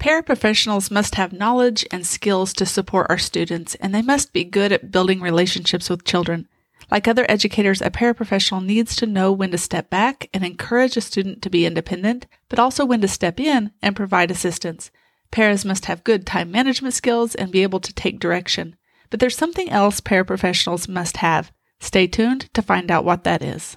Paraprofessionals must have knowledge and skills to support our students, and they must be good at building relationships with children. Like other educators, a paraprofessional needs to know when to step back and encourage a student to be independent, but also when to step in and provide assistance. Paras must have good time management skills and be able to take direction. But there's something else paraprofessionals must have. Stay tuned to find out what that is.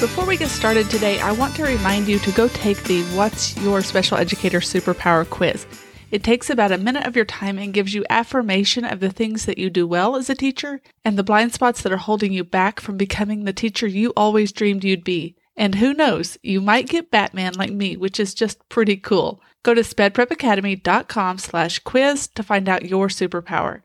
Before we get started today, I want to remind you to go take the What's Your Special Educator Superpower quiz. It takes about a minute of your time and gives you affirmation of the things that you do well as a teacher and the blind spots that are holding you back from becoming the teacher you always dreamed you'd be. And who knows, you might get Batman like me, which is just pretty cool. Go to spedprepacademy.com slash quiz to find out your superpower.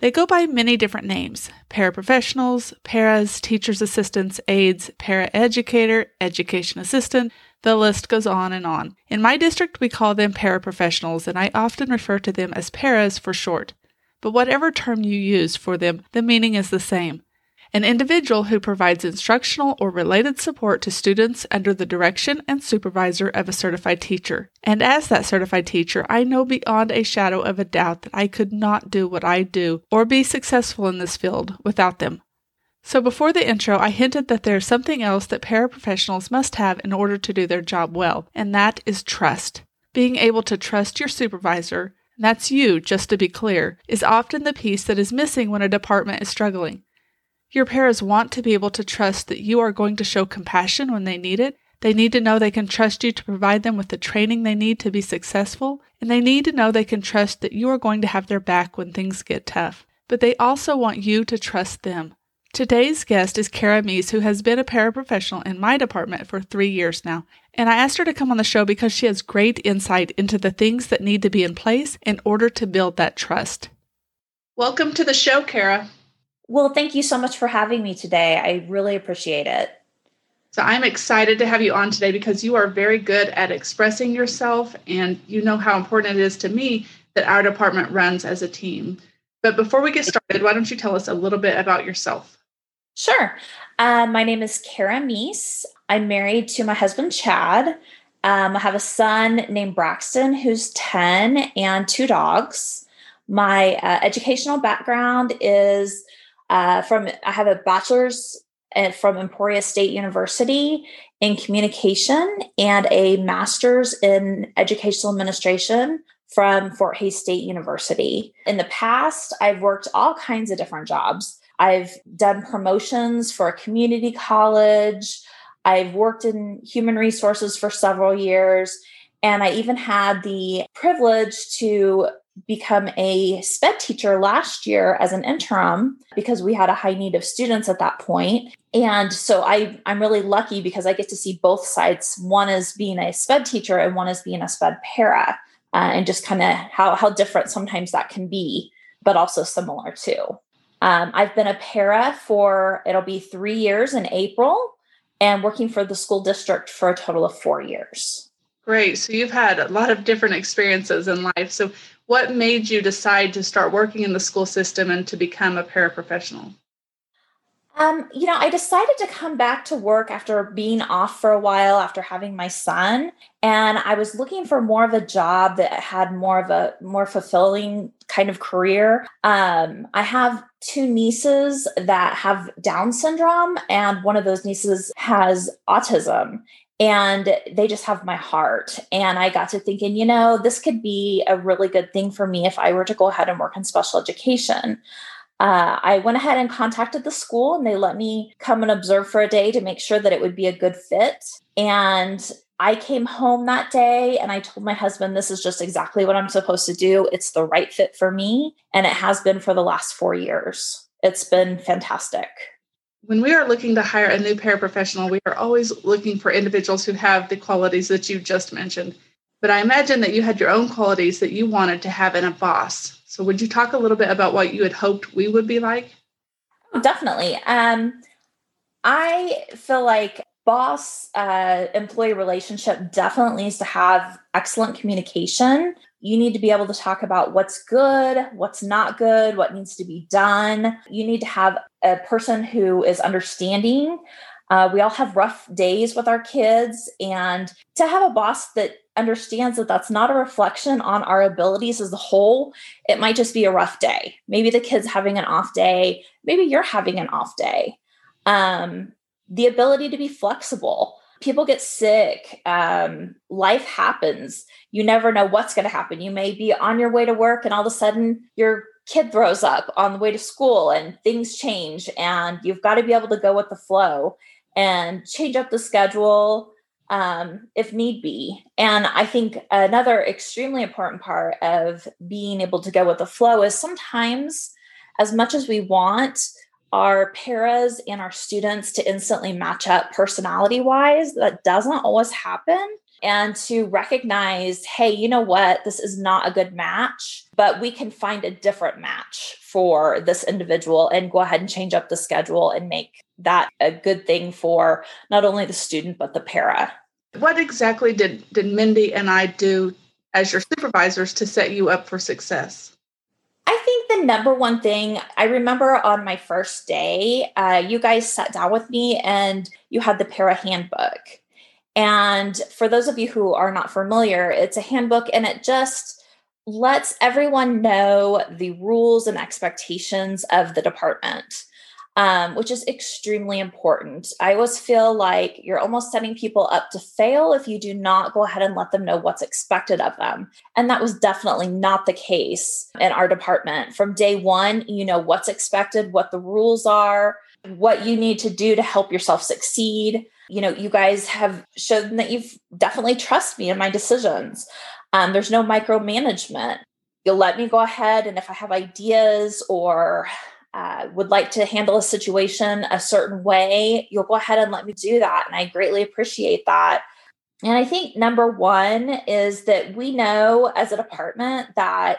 They go by many different names paraprofessionals, paras, teacher's assistants, aides, paraeducator, education assistant. The list goes on and on. In my district, we call them paraprofessionals, and I often refer to them as paras for short. But whatever term you use for them, the meaning is the same an individual who provides instructional or related support to students under the direction and supervisor of a certified teacher. And as that certified teacher, I know beyond a shadow of a doubt that I could not do what I do or be successful in this field without them. So before the intro, I hinted that there's something else that paraprofessionals must have in order to do their job well, and that is trust. Being able to trust your supervisor, that's you, just to be clear, is often the piece that is missing when a department is struggling. Your paras want to be able to trust that you are going to show compassion when they need it. They need to know they can trust you to provide them with the training they need to be successful, and they need to know they can trust that you are going to have their back when things get tough. But they also want you to trust them. Today's guest is Kara Mease, who has been a paraprofessional in my department for three years now. And I asked her to come on the show because she has great insight into the things that need to be in place in order to build that trust. Welcome to the show, Kara. Well, thank you so much for having me today. I really appreciate it. So, I'm excited to have you on today because you are very good at expressing yourself and you know how important it is to me that our department runs as a team. But before we get started, why don't you tell us a little bit about yourself? Sure. Uh, my name is Kara Mease. I'm married to my husband, Chad. Um, I have a son named Braxton who's 10 and two dogs. My uh, educational background is uh, from I have a bachelor's uh, from Emporia State University in communication and a master's in educational administration from Fort Hays State University. In the past, I've worked all kinds of different jobs. I've done promotions for a community college. I've worked in human resources for several years. And I even had the privilege to become a sped teacher last year as an interim because we had a high need of students at that point and so i i'm really lucky because i get to see both sides one is being a sped teacher and one is being a sped para uh, and just kind of how how different sometimes that can be but also similar too um, i've been a para for it'll be three years in april and working for the school district for a total of four years Great. So you've had a lot of different experiences in life. So what made you decide to start working in the school system and to become a paraprofessional? Um, you know, I decided to come back to work after being off for a while after having my son, and I was looking for more of a job that had more of a more fulfilling kind of career. Um, I have two nieces that have Down syndrome, and one of those nieces has autism and they just have my heart. And I got to thinking, you know, this could be a really good thing for me if I were to go ahead and work in special education. Uh, I went ahead and contacted the school and they let me come and observe for a day to make sure that it would be a good fit. And I came home that day and I told my husband, this is just exactly what I'm supposed to do. It's the right fit for me. And it has been for the last four years. It's been fantastic when we are looking to hire a new paraprofessional, we are always looking for individuals who have the qualities that you just mentioned. but I imagine that you had your own qualities that you wanted to have in a boss. So would you talk a little bit about what you had hoped we would be like? Definitely. Um, I feel like boss uh, employee relationship definitely needs to have excellent communication. You need to be able to talk about what's good, what's not good, what needs to be done. You need to have a person who is understanding. Uh, we all have rough days with our kids, and to have a boss that understands that that's not a reflection on our abilities as a whole, it might just be a rough day. Maybe the kid's having an off day, maybe you're having an off day. Um, the ability to be flexible. People get sick. Um, life happens. You never know what's going to happen. You may be on your way to work and all of a sudden your kid throws up on the way to school and things change. And you've got to be able to go with the flow and change up the schedule um, if need be. And I think another extremely important part of being able to go with the flow is sometimes, as much as we want, our paras and our students to instantly match up personality wise. That doesn't always happen. And to recognize, hey, you know what? This is not a good match, but we can find a different match for this individual and go ahead and change up the schedule and make that a good thing for not only the student, but the para. What exactly did, did Mindy and I do as your supervisors to set you up for success? I think the number one thing I remember on my first day, uh, you guys sat down with me and you had the para handbook. And for those of you who are not familiar, it's a handbook and it just lets everyone know the rules and expectations of the department um, which is extremely important. I always feel like you're almost setting people up to fail if you do not go ahead and let them know what's expected of them. And that was definitely not the case in our department. From day one, you know what's expected, what the rules are, what you need to do to help yourself succeed. You know, you guys have shown that you've definitely trust me in my decisions. Um, there's no micromanagement. You'll let me go ahead, and if I have ideas or uh, would like to handle a situation a certain way, you'll go ahead and let me do that. And I greatly appreciate that. And I think number one is that we know as a department that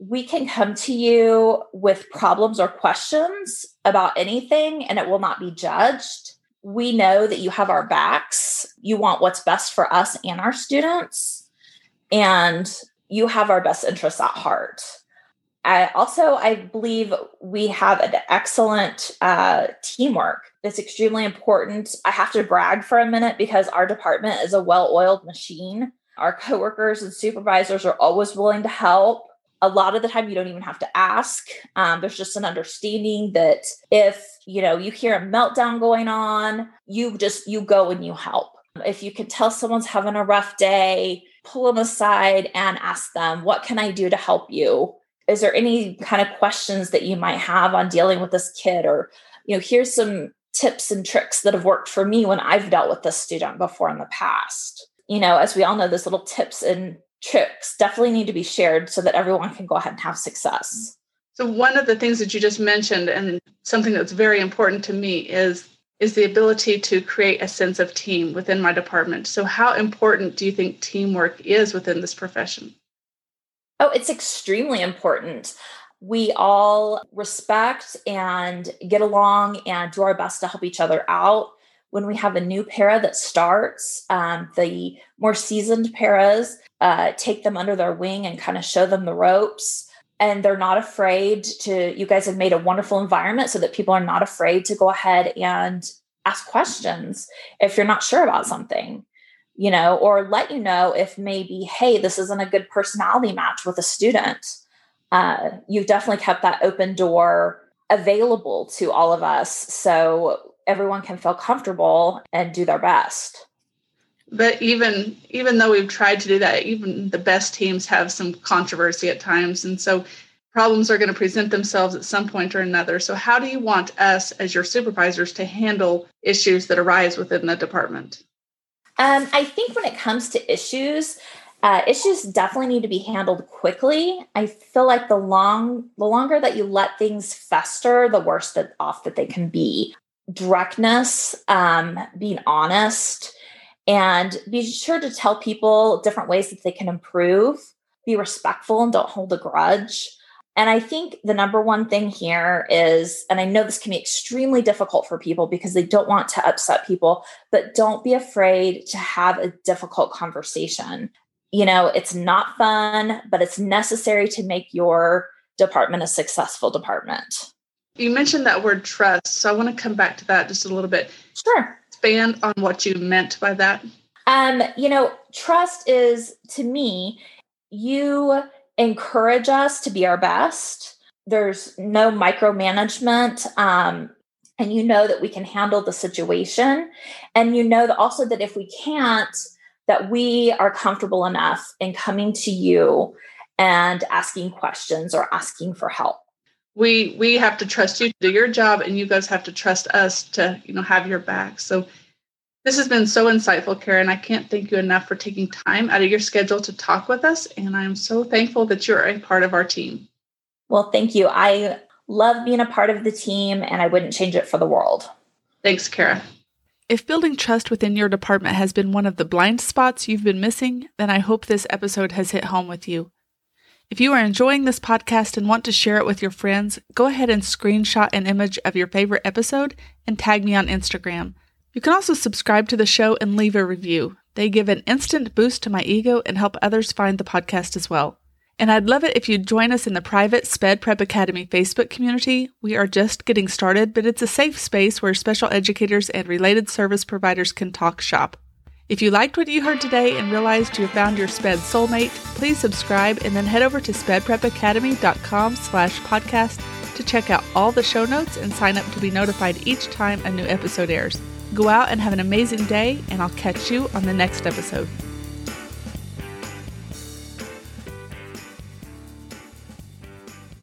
we can come to you with problems or questions about anything and it will not be judged. We know that you have our backs. You want what's best for us and our students. And you have our best interests at heart. I also, I believe we have an excellent uh, teamwork. It's extremely important. I have to brag for a minute because our department is a well-oiled machine. Our coworkers and supervisors are always willing to help. A lot of the time, you don't even have to ask. Um, there's just an understanding that if you know you hear a meltdown going on, you just you go and you help. If you can tell someone's having a rough day, pull them aside and ask them, "What can I do to help you?" Is there any kind of questions that you might have on dealing with this kid? Or you know here's some tips and tricks that have worked for me when i've dealt with this student before in the past. You know as we all know those little tips and tricks definitely need to be shared so that everyone can go ahead and have success. So one of the things that you just mentioned and something that's very important to me is is the ability to create a sense of team within my department. So how important do you think teamwork is within this profession Oh, it's extremely important. We all respect and get along and do our best to help each other out. When we have a new para that starts, um, the more seasoned paras uh, take them under their wing and kind of show them the ropes. And they're not afraid to, you guys have made a wonderful environment so that people are not afraid to go ahead and ask questions if you're not sure about something you know, or let you know if maybe, hey, this isn't a good personality match with a student. Uh, you've definitely kept that open door available to all of us so everyone can feel comfortable and do their best. But even even though we've tried to do that even the best teams have some controversy at times and so problems are going to present themselves at some point or another. So how do you want us as your supervisors to handle issues that arise within the department um, I think when it comes to issues, uh, issues definitely need to be handled quickly. I feel like the long, the longer that you let things fester, the worse that off that they can be. Directness, um, being honest, and be sure to tell people different ways that they can improve. Be respectful and don't hold a grudge. And I think the number one thing here is, and I know this can be extremely difficult for people because they don't want to upset people, but don't be afraid to have a difficult conversation. You know, it's not fun, but it's necessary to make your department a successful department. You mentioned that word trust. So I want to come back to that just a little bit. Sure. Expand on what you meant by that. Um, you know, trust is to me, you encourage us to be our best. There's no micromanagement. Um, and you know that we can handle the situation. And you know that also that if we can't, that we are comfortable enough in coming to you and asking questions or asking for help we we have to trust you to do your job and you guys have to trust us to you know have your back so this has been so insightful karen. I can't thank you enough for taking time out of your schedule to talk with us and i'm so thankful that you're a part of our team. Well thank you. I love being a part of the team and i wouldn't change it for the world. Thanks kara. If building trust within your department has been one of the blind spots you've been missing, then I hope this episode has hit home with you. If you are enjoying this podcast and want to share it with your friends, go ahead and screenshot an image of your favorite episode and tag me on Instagram. You can also subscribe to the show and leave a review. They give an instant boost to my ego and help others find the podcast as well. And I'd love it if you'd join us in the private SPED Prep Academy Facebook community. We are just getting started, but it's a safe space where special educators and related service providers can talk shop. If you liked what you heard today and realized you found your SPED soulmate, please subscribe and then head over to spedprepacademy.com slash podcast to check out all the show notes and sign up to be notified each time a new episode airs. Go out and have an amazing day, and I'll catch you on the next episode.